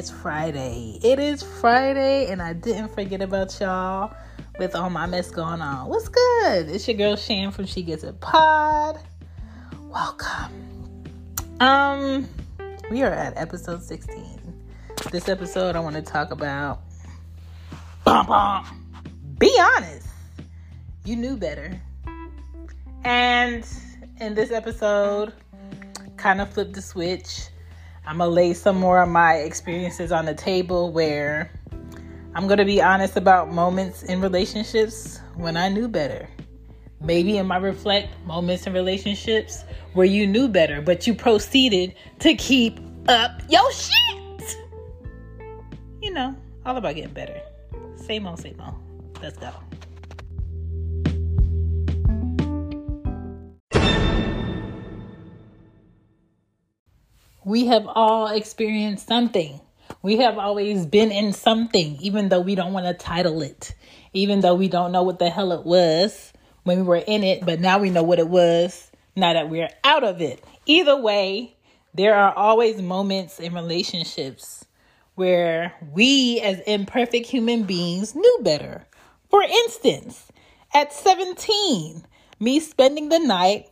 it's Friday. It is Friday, and I didn't forget about y'all with all my mess going on. What's good? It's your girl Shan from She Gets It Pod. Welcome. Um, we are at episode 16. This episode, I want to talk about. Bum, bum. Be honest. You knew better. And in this episode, kind of flipped the switch. I'm gonna lay some more of my experiences on the table where I'm gonna be honest about moments in relationships when I knew better. Maybe in my reflect moments in relationships where you knew better, but you proceeded to keep up your shit. You know, all about getting better. Same old, same old. Let's go. We have all experienced something. We have always been in something, even though we don't want to title it, even though we don't know what the hell it was when we were in it, but now we know what it was now that we're out of it. Either way, there are always moments in relationships where we, as imperfect human beings, knew better. For instance, at 17, me spending the night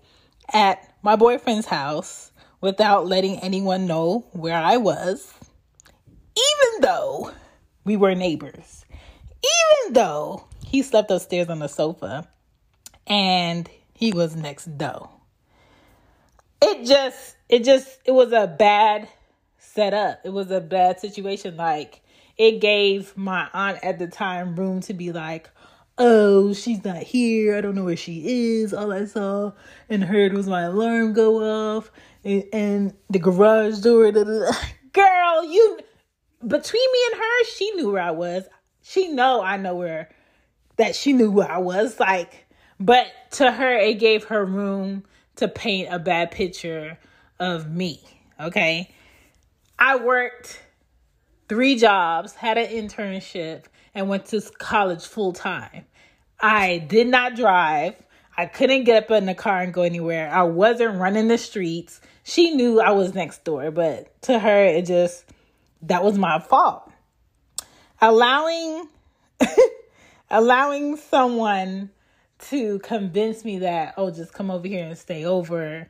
at my boyfriend's house without letting anyone know where I was, even though we were neighbors, even though he slept upstairs on the sofa and he was next door. It just, it just, it was a bad setup. It was a bad situation. Like, it gave my aunt at the time room to be like, oh, she's not here. I don't know where she is. All I saw and heard was my alarm go off and, and the garage door. Girl, you between me and her, she knew where I was. She know I know where that she knew where I was. Like, but to her, it gave her room to paint a bad picture of me. Okay. I worked three jobs, had an internship, and went to college full time. I did not drive. I couldn't get up in the car and go anywhere. I wasn't running the streets. She knew I was next door, but to her, it just, that was my fault. Allowing, allowing someone to convince me that, oh, just come over here and stay over,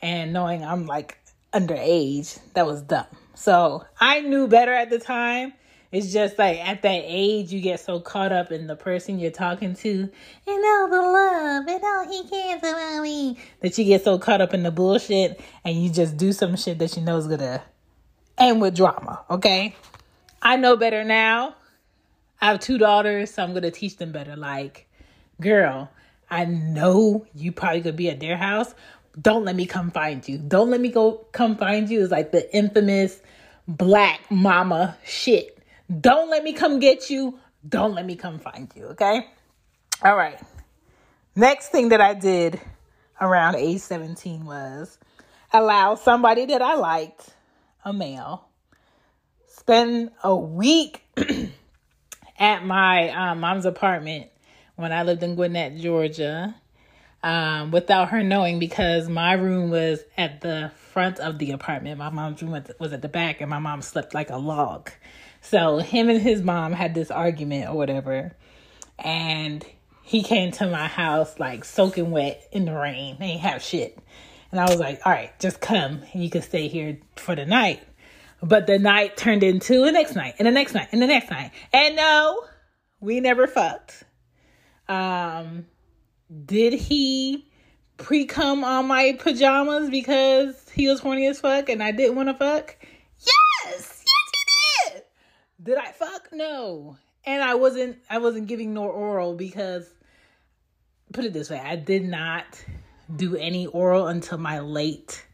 and knowing I'm like underage, that was dumb. So I knew better at the time. It's just like at that age, you get so caught up in the person you're talking to and all the love and all he cares about me that you get so caught up in the bullshit and you just do some shit that you know is gonna end with drama. Okay, I know better now. I have two daughters, so I'm gonna teach them better. Like, girl, I know you probably could be at their house. Don't let me come find you. Don't let me go come find you is like the infamous black mama shit. Don't let me come get you. Don't let me come find you. Okay. All right. Next thing that I did around age 17 was allow somebody that I liked, a male, spend a week at my um, mom's apartment when I lived in Gwinnett, Georgia, um, without her knowing because my room was at the front of the apartment. My mom's room was at the back, and my mom slept like a log. So him and his mom had this argument or whatever, and he came to my house like soaking wet in the rain. They ain't have shit. And I was like, all right, just come and you can stay here for the night. But the night turned into the next night and the next night and the next night. And no, we never fucked. Um, did he pre cum on my pajamas because he was horny as fuck and I didn't want to fuck? Did I fuck? No. And I wasn't I wasn't giving nor oral because put it this way, I did not do any oral until my late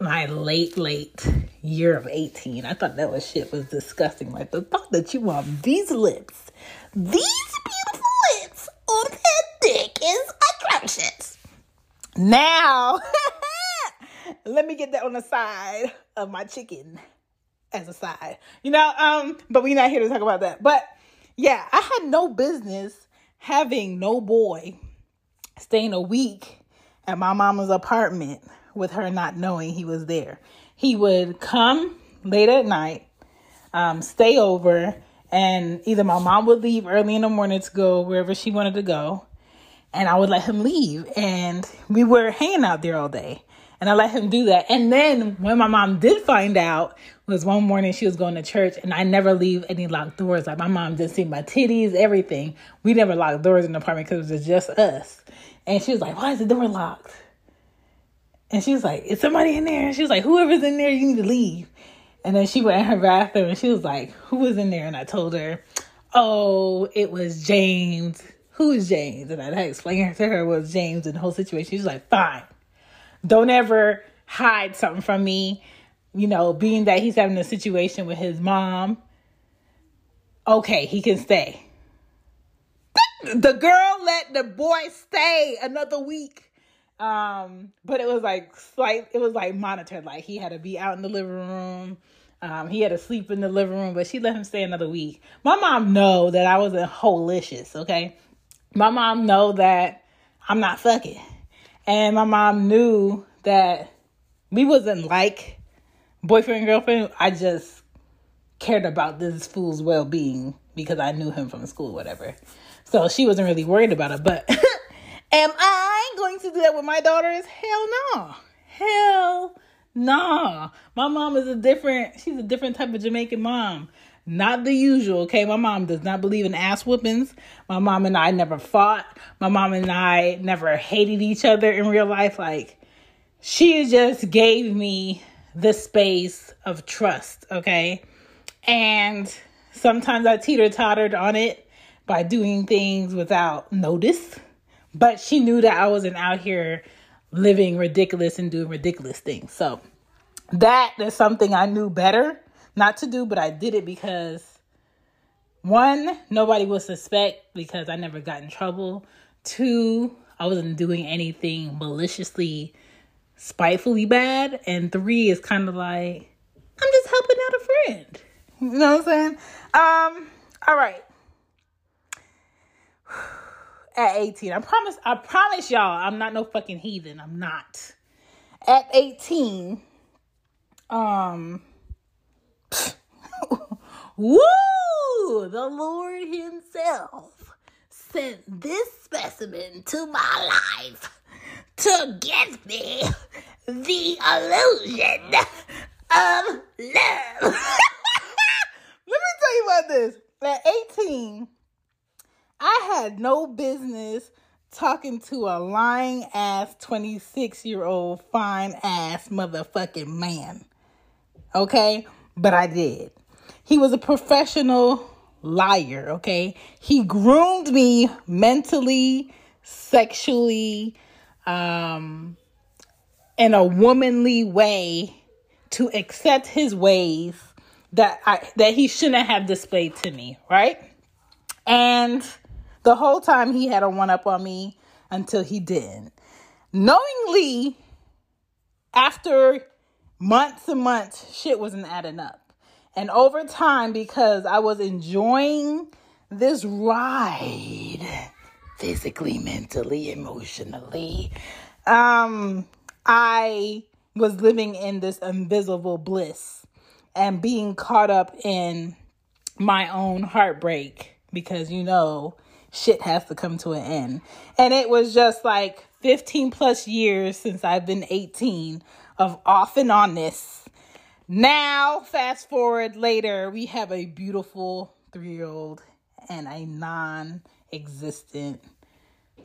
my late late year of 18. I thought that was shit was disgusting. Like the thought that you want these lips, these beautiful lips on that dick is atrocious. Now, let me get that on the side of my chicken as a side. You know, um, but we're not here to talk about that. But yeah, I had no business having no boy staying a week at my mama's apartment with her not knowing he was there. He would come late at night, um, stay over, and either my mom would leave early in the morning to go wherever she wanted to go, and I would let him leave. And we were hanging out there all day. And I let him do that. And then when my mom did find out, was one morning she was going to church and I never leave any locked doors. Like my mom just see my titties, everything. We never locked doors in the apartment because it was just us. And she was like, Why is the door locked? And she was like, Is somebody in there? And she was like, Whoever's in there, you need to leave. And then she went in her bathroom and she was like, Who was in there? And I told her, Oh, it was James. Who is James? And I explained to her was James and the whole situation. She was like, Fine. Don't ever hide something from me. You know, being that he's having a situation with his mom. Okay, he can stay. The girl let the boy stay another week. Um, but it was like slight, it was like monitored. Like he had to be out in the living room. Um, he had to sleep in the living room, but she let him stay another week. My mom know that I wasn't holicious, okay? My mom know that I'm not fucking. And my mom knew that we wasn't like boyfriend girlfriend. I just cared about this fool's well being because I knew him from school, whatever. So she wasn't really worried about it. But am I going to do that with my daughters? Hell no. Hell no. My mom is a different, she's a different type of Jamaican mom. Not the usual, okay? My mom does not believe in ass whoopings. My mom and I never fought. My mom and I never hated each other in real life. Like, she just gave me the space of trust, okay? And sometimes I teeter tottered on it by doing things without notice. But she knew that I wasn't out here living ridiculous and doing ridiculous things. So that is something I knew better not to do, but I did it because one, nobody will suspect because I never got in trouble. Two, I wasn't doing anything maliciously, spitefully bad. And three is kind of like, I'm just helping out a friend. You know what I'm saying? Um, all right. At 18, I promise, I promise y'all, I'm not no fucking heathen. I'm not. At 18, um, Woo! The Lord Himself sent this specimen to my life to give me the illusion of love. Let me tell you about this. At 18, I had no business talking to a lying ass 26 year old fine ass motherfucking man. Okay? But I did. He was a professional liar, okay? He groomed me mentally, sexually, um, in a womanly way to accept his ways that I that he shouldn't have displayed to me, right? And the whole time he had a one up on me until he didn't. Knowingly, after months and months, shit wasn't adding up. And over time, because I was enjoying this ride physically, mentally, emotionally, um, I was living in this invisible bliss and being caught up in my own heartbreak because you know shit has to come to an end. And it was just like 15 plus years since I've been 18 of off and on this now, fast forward later, we have a beautiful three year old and a non existent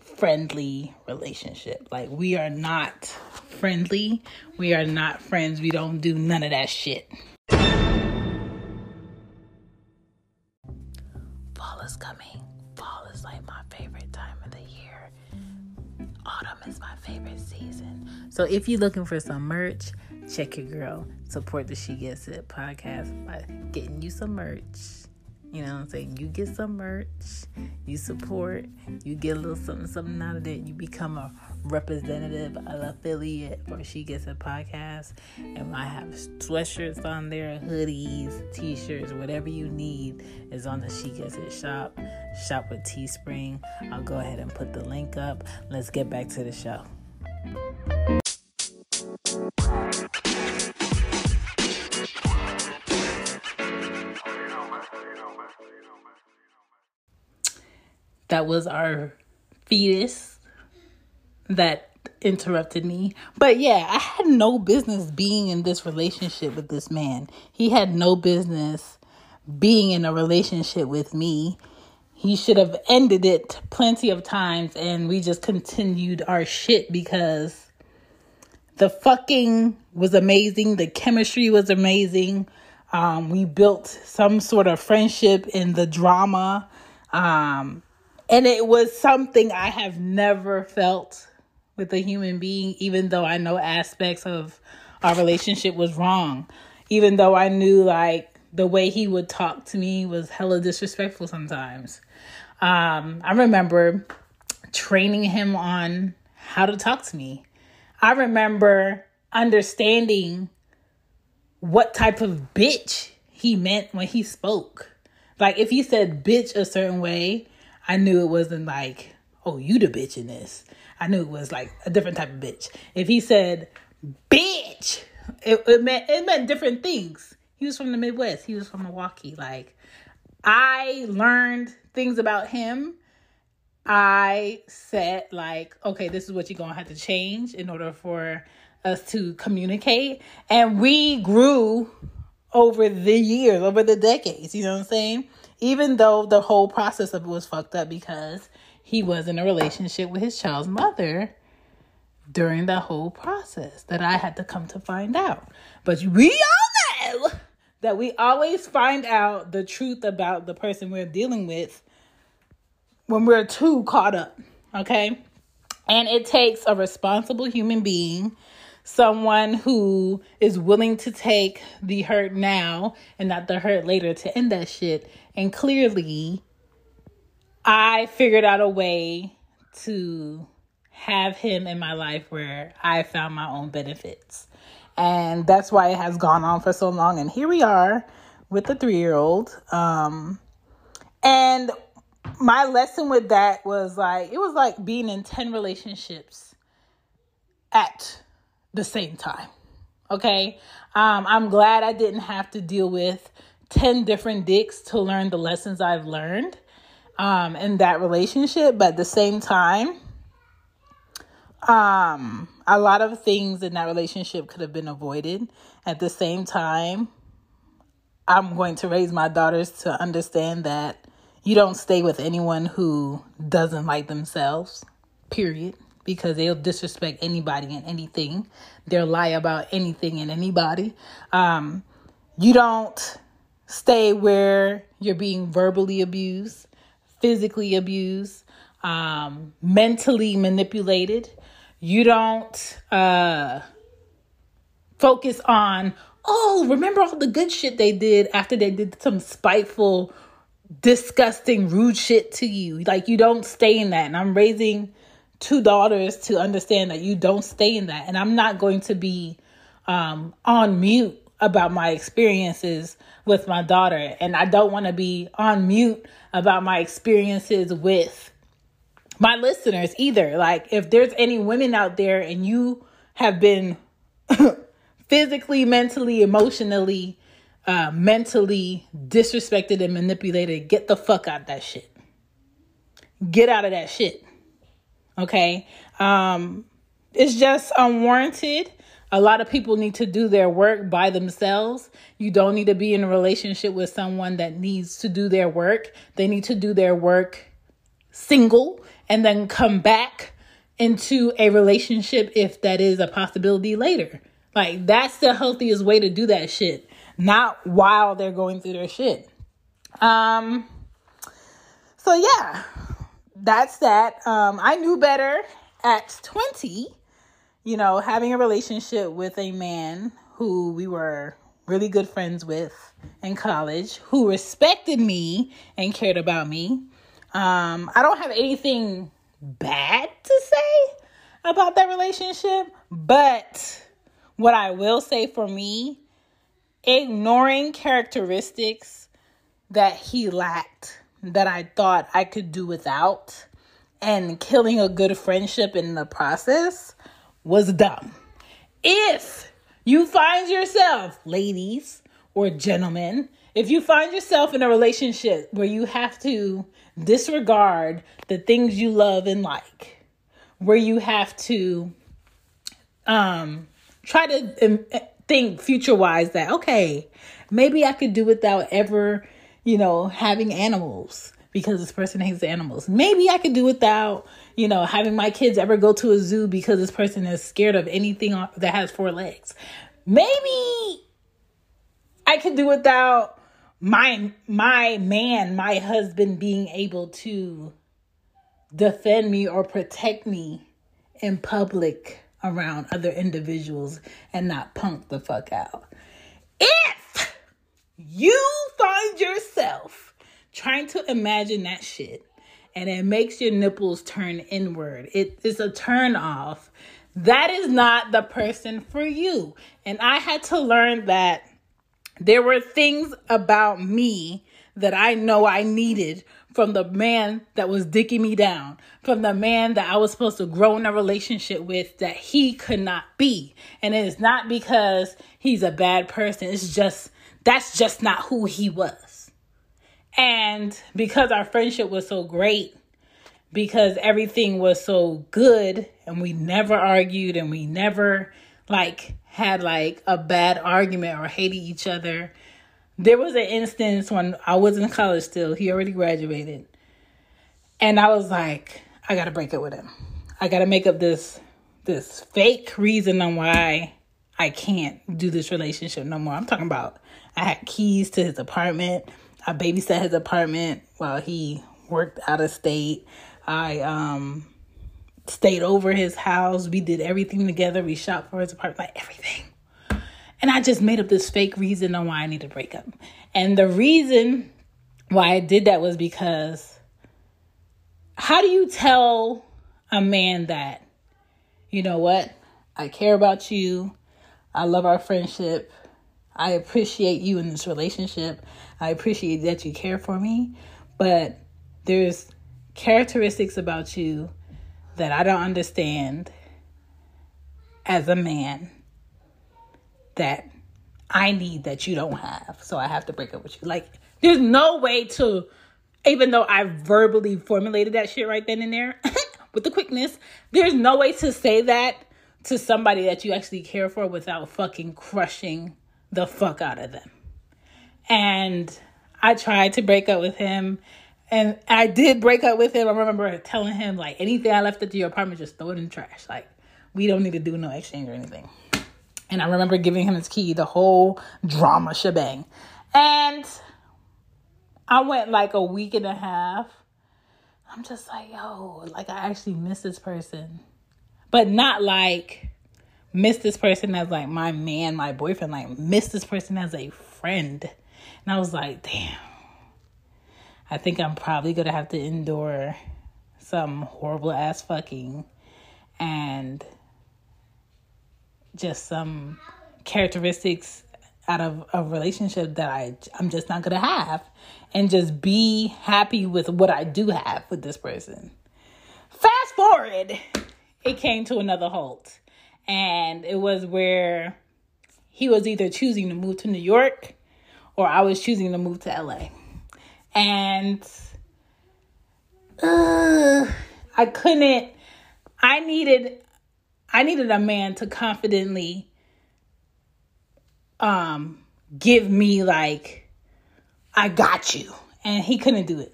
friendly relationship. Like, we are not friendly. We are not friends. We don't do none of that shit. Fall is coming. Autumn is my favorite season. So, if you're looking for some merch, check your girl. Support the She Gets It podcast by getting you some merch. You know what I'm saying? You get some merch, you support, you get a little something, something out of it. You become a representative of affiliate where she gets a podcast and I have sweatshirts on there, hoodies, t-shirts, whatever you need is on the She Gets It shop. Shop with Teespring. I'll go ahead and put the link up. Let's get back to the show. That was our fetus that interrupted me. But yeah, I had no business being in this relationship with this man. He had no business being in a relationship with me. He should have ended it plenty of times and we just continued our shit because the fucking was amazing. The chemistry was amazing. Um, we built some sort of friendship in the drama. Um, and it was something I have never felt with a human being, even though I know aspects of our relationship was wrong. Even though I knew like the way he would talk to me was hella disrespectful sometimes. Um, I remember training him on how to talk to me. I remember understanding what type of bitch he meant when he spoke. Like if he said bitch a certain way, I knew it wasn't like, oh, you the bitch in this. I knew it was like a different type of bitch. If he said bitch, it, it meant it meant different things. He was from the Midwest. He was from Milwaukee. Like I learned things about him. I said like, okay, this is what you're gonna have to change in order for us to communicate. And we grew over the years, over the decades, you know what I'm saying? Even though the whole process of it was fucked up because he was in a relationship with his child's mother during the whole process that I had to come to find out. But we all know that we always find out the truth about the person we're dealing with when we're too caught up, okay? And it takes a responsible human being someone who is willing to take the hurt now and not the hurt later to end that shit. And clearly, I figured out a way to have him in my life where I found my own benefits. And that's why it has gone on for so long. And here we are with the three year old. Um, and my lesson with that was like, it was like being in 10 relationships at the same time. Okay. Um, I'm glad I didn't have to deal with 10 different dicks to learn the lessons I've learned um, in that relationship. But at the same time, um, a lot of things in that relationship could have been avoided. At the same time, I'm going to raise my daughters to understand that you don't stay with anyone who doesn't like themselves, period because they'll disrespect anybody and anything. They'll lie about anything and anybody. Um, you don't stay where you're being verbally abused, physically abused, um, mentally manipulated. You don't uh, focus on, oh, remember all the good shit they did after they did some spiteful, disgusting, rude shit to you. Like, you don't stay in that. And I'm raising two daughters to understand that you don't stay in that. And I'm not going to be um, on mute about my experiences with my daughter. And I don't want to be on mute about my experiences with my listeners either. Like, if there's any women out there and you have been physically, mentally, emotionally, uh, mentally disrespected and manipulated, get the fuck out that shit. Get out of that shit. Okay. Um, it's just unwarranted. A lot of people need to do their work by themselves. You don't need to be in a relationship with someone that needs to do their work. They need to do their work single and then come back into a relationship if that is a possibility later. Like, that's the healthiest way to do that shit, not while they're going through their shit. Um, so yeah, that's that. Um, I knew better at 20, you know, having a relationship with a man who we were really good friends with in college, who respected me and cared about me. Um, I don't have anything bad to say about that relationship, but what I will say for me, ignoring characteristics that he lacked that I thought I could do without and killing a good friendship in the process was dumb. If you find yourself, ladies, or gentlemen, if you find yourself in a relationship where you have to disregard the things you love and like, where you have to um, try to um, think future wise that, okay, maybe I could do without ever, you know, having animals because this person hates animals. Maybe I could do without, you know, having my kids ever go to a zoo because this person is scared of anything that has four legs. Maybe I could do without my my man, my husband being able to defend me or protect me in public around other individuals and not punk the fuck out. If you find yourself trying to imagine that shit and it makes your nipples turn inward, it is a turn off. That is not the person for you. And I had to learn that there were things about me that I know I needed from the man that was dicking me down, from the man that I was supposed to grow in a relationship with that he could not be. And it is not because he's a bad person, it's just that's just not who he was. And because our friendship was so great, because everything was so good and we never argued and we never like had like a bad argument or hated each other there was an instance when I was in college still. He already graduated. And I was like, I gotta break up with him. I gotta make up this this fake reason on why I can't do this relationship no more. I'm talking about I had keys to his apartment. I babysat his apartment while he worked out of state. I um stayed over his house. We did everything together. We shopped for his apartment, like everything. And I just made up this fake reason on why I need to break up. And the reason why I did that was because how do you tell a man that, you know what, I care about you, I love our friendship, I appreciate you in this relationship, I appreciate that you care for me, but there's characteristics about you that I don't understand as a man that I need that you don't have. So I have to break up with you. Like, there's no way to, even though I verbally formulated that shit right then and there with the quickness, there's no way to say that to somebody that you actually care for without fucking crushing the fuck out of them. And I tried to break up with him. And I did break up with him. I remember telling him, like, anything I left at your apartment, just throw it in the trash. Like, we don't need to do no exchange or anything. And I remember giving him his key, the whole drama shebang. And I went like a week and a half. I'm just like, yo, like I actually miss this person. But not like miss this person as like my man, my boyfriend, like miss this person as a friend. And I was like, damn. I think I'm probably gonna have to endure some horrible ass fucking and just some characteristics out of a relationship that I I'm just not gonna have and just be happy with what I do have with this person. Fast forward, it came to another halt. And it was where he was either choosing to move to New York or I was choosing to move to LA. And uh, I couldn't I needed I needed a man to confidently um give me like I got you. And he couldn't do it.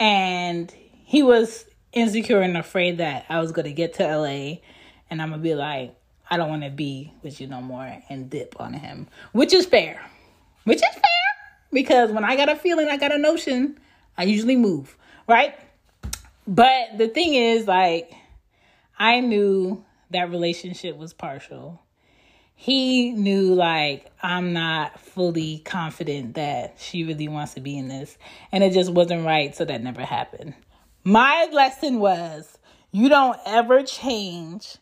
And he was insecure and afraid that I was going to get to LA and I'm to be like I don't want to be with you no more and dip on him, which is fair. Which is fair because when I got a feeling, I got a notion, I usually move, right? But the thing is like I knew that relationship was partial. He knew, like, I'm not fully confident that she really wants to be in this. And it just wasn't right. So that never happened. My lesson was you don't ever change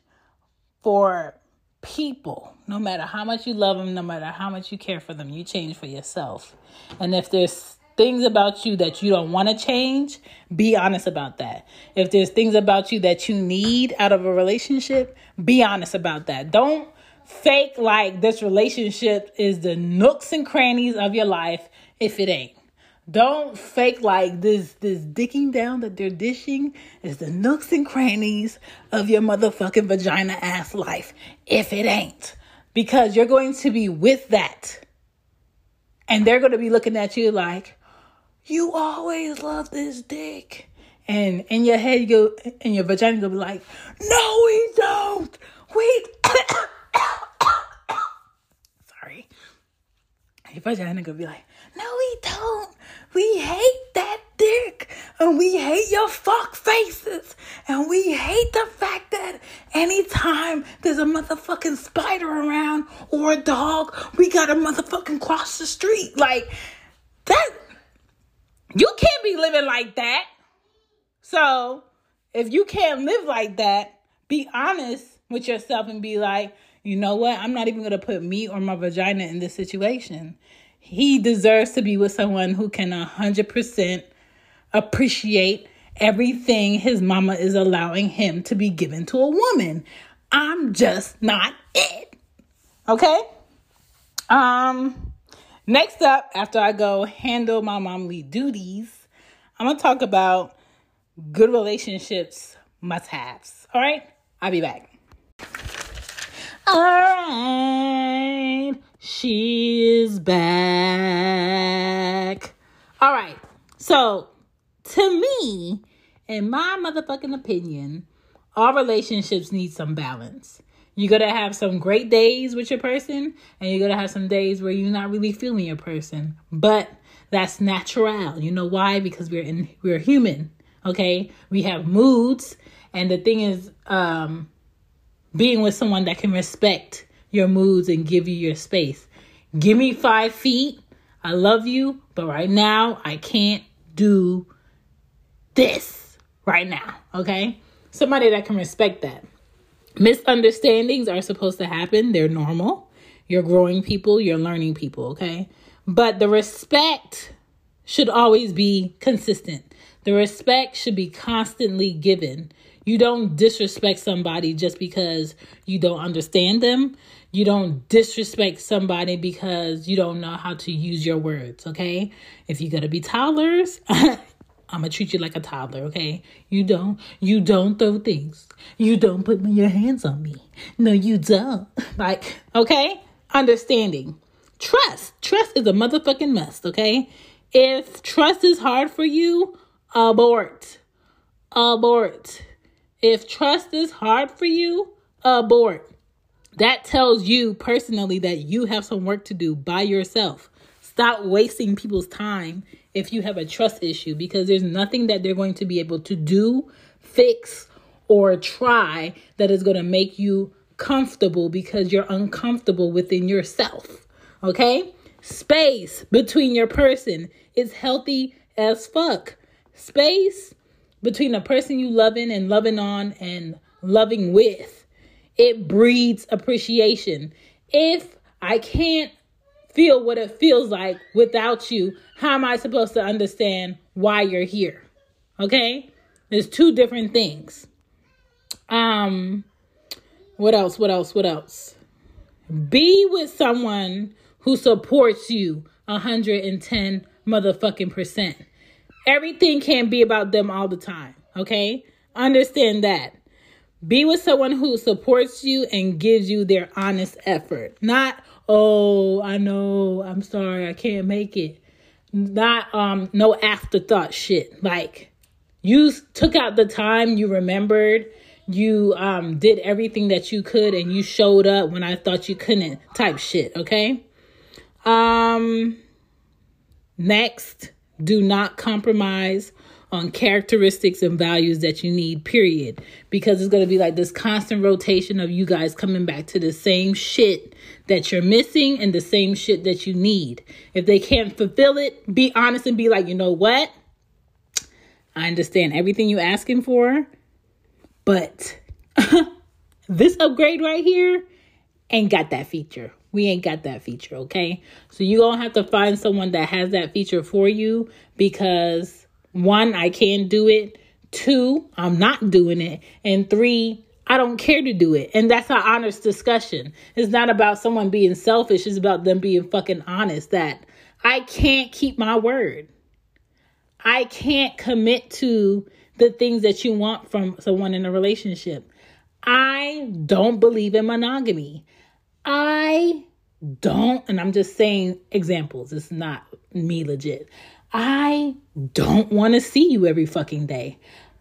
for people, no matter how much you love them, no matter how much you care for them, you change for yourself. And if there's things about you that you don't want to change, be honest about that. If there's things about you that you need out of a relationship, be honest about that. Don't fake like this relationship is the nooks and crannies of your life if it ain't. Don't fake like this this dicking down that they're dishing is the nooks and crannies of your motherfucking vagina ass life if it ain't. Because you're going to be with that. And they're going to be looking at you like, you always love this dick. And in your head, you go, and your vagina gonna be like, no, we don't. We, sorry. Your vagina gonna be like, no, we don't. We hate that dick. And we hate your fuck faces. And we hate the fact that anytime there's a motherfucking spider around or a dog, we gotta motherfucking cross the street. Like, that, you can't be living like that. So, if you can't live like that, be honest with yourself and be like, you know what? I'm not even to put me or my vagina in this situation. He deserves to be with someone who can 100% appreciate everything his mama is allowing him to be given to a woman. I'm just not it. Okay? Um next up after I go handle my momly duties, I'm going to talk about good relationships must haves. All right? I'll be back. All right. She is back. All right. So, to me, in my motherfucking opinion, all relationships need some balance. You're gonna have some great days with your person, and you're gonna have some days where you're not really feeling your person. But that's natural. You know why? Because we're in we're human. Okay? We have moods, and the thing is, um, being with someone that can respect your moods and give you your space. Give me five feet. I love you, but right now I can't do this right now. Okay? Somebody that can respect that. Misunderstandings are supposed to happen, they're normal. You're growing people, you're learning people, okay? But the respect should always be consistent. The respect should be constantly given. You don't disrespect somebody just because you don't understand them. You don't disrespect somebody because you don't know how to use your words, okay? If you're gonna be toddlers, I'm gonna treat you like a toddler, okay? You don't, you don't throw things. You don't put your hands on me. No, you don't. Like, okay? Understanding. Trust. Trust is a motherfucking must, okay? If trust is hard for you, abort. Abort. If trust is hard for you, abort. That tells you personally that you have some work to do by yourself. Stop wasting people's time if you have a trust issue because there's nothing that they're going to be able to do, fix, or try that is going to make you comfortable because you're uncomfortable within yourself. Okay? Space between your person is healthy as fuck. Space between a person you loving and loving on and loving with. It breeds appreciation. If I can't feel what it feels like without you, how am I supposed to understand why you're here? Okay? There's two different things. Um what else? What else? What else? Be with someone who supports you 110 motherfucking percent. Everything can't be about them all the time, okay? Understand that. Be with someone who supports you and gives you their honest effort. Not, oh, I know, I'm sorry, I can't make it. Not um no afterthought shit. Like you took out the time, you remembered, you um did everything that you could and you showed up when I thought you couldn't type shit, okay? Um next do not compromise on characteristics and values that you need, period. Because it's going to be like this constant rotation of you guys coming back to the same shit that you're missing and the same shit that you need. If they can't fulfill it, be honest and be like, you know what? I understand everything you're asking for, but this upgrade right here ain't got that feature. We ain't got that feature, okay? So you gonna have to find someone that has that feature for you because one, I can't do it. Two, I'm not doing it. And three, I don't care to do it. And that's an honest discussion. It's not about someone being selfish, it's about them being fucking honest that I can't keep my word. I can't commit to the things that you want from someone in a relationship. I don't believe in monogamy. I don't, and I'm just saying examples, it's not me legit. I don't want to see you every fucking day.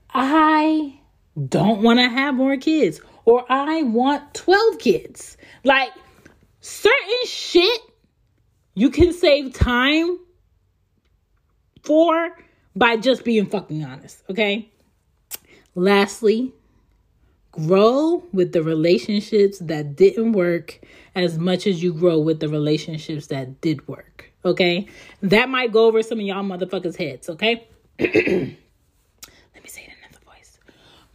I don't want to have more kids or I want 12 kids. Like certain shit you can save time for by just being fucking honest, okay? Lastly, grow with the relationships that didn't work as much as you grow with the relationships that did work, okay? That might go over some of y'all motherfuckers' heads, okay? Let me say it in another voice.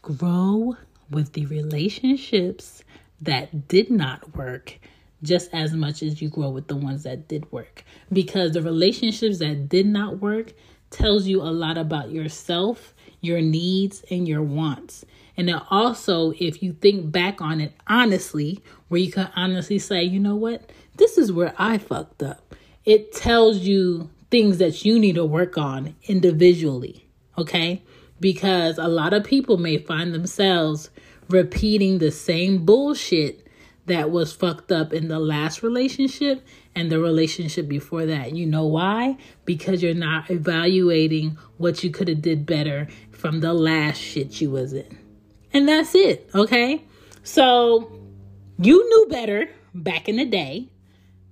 Grow with the relationships that did not work just as much as you grow with the ones that did work because the relationships that did not work tells you a lot about yourself, your needs, and your wants. And then also, if you think back on it honestly, where you can honestly say, you know what, this is where I fucked up, it tells you things that you need to work on individually. Okay. Because a lot of people may find themselves repeating the same bullshit that was fucked up in the last relationship and the relationship before that. You know why? Because you're not evaluating what you could have did better from the last shit you was in. And that's it, okay? So you knew better back in the day.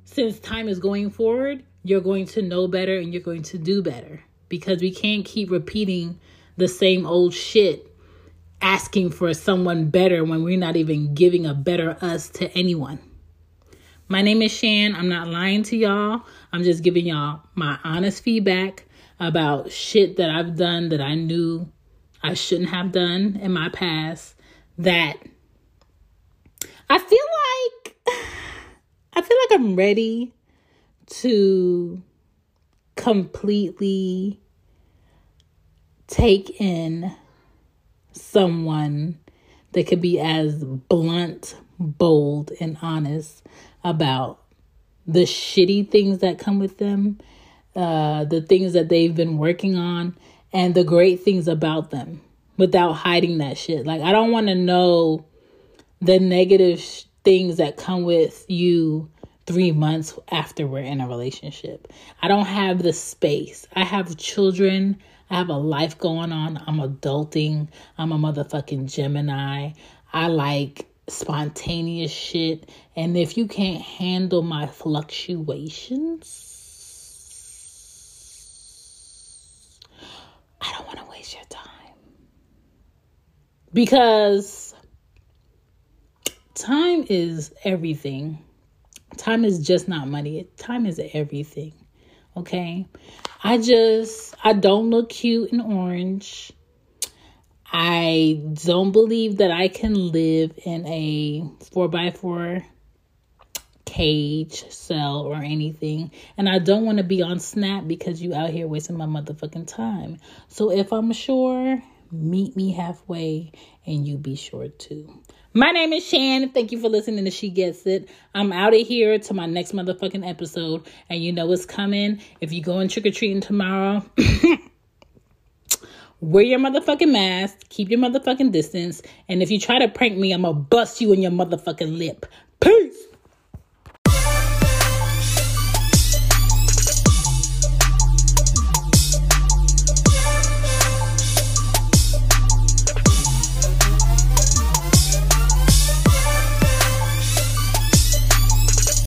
Since time is going forward, you're going to know better and you're going to do better because we can't keep repeating the same old shit asking for someone better when we're not even giving a better us to anyone. My name is Shan. I'm not lying to y'all. I'm just giving y'all my honest feedback about shit that I've done that I knew I shouldn't have done in my past that. I feel like I feel like I'm ready to completely take in someone that could be as blunt, bold, and honest about the shitty things that come with them, uh, the things that they've been working on, and the great things about them without hiding that shit. Like, I don't want to know the negative sh- things that come with you three months after we're in a relationship. I don't have the space. I have children. I have a life going on. I'm adulting. I'm a motherfucking Gemini. I like spontaneous shit. And if you can't handle my fluctuations, I don't want to waste your time. Because time is everything. Time is just not money. Time is everything. Okay? I just I don't look cute in orange. I don't believe that I can live in a 4x4 cage, cell, or anything. And I don't want to be on Snap because you out here wasting my motherfucking time. So if I'm sure, meet me halfway and you be sure too. My name is Shan. Thank you for listening to She Gets It. I'm out of here to my next motherfucking episode. And you know what's coming. If you go going trick or treating tomorrow, wear your motherfucking mask, keep your motherfucking distance. And if you try to prank me, I'm gonna bust you in your motherfucking lip. Peace.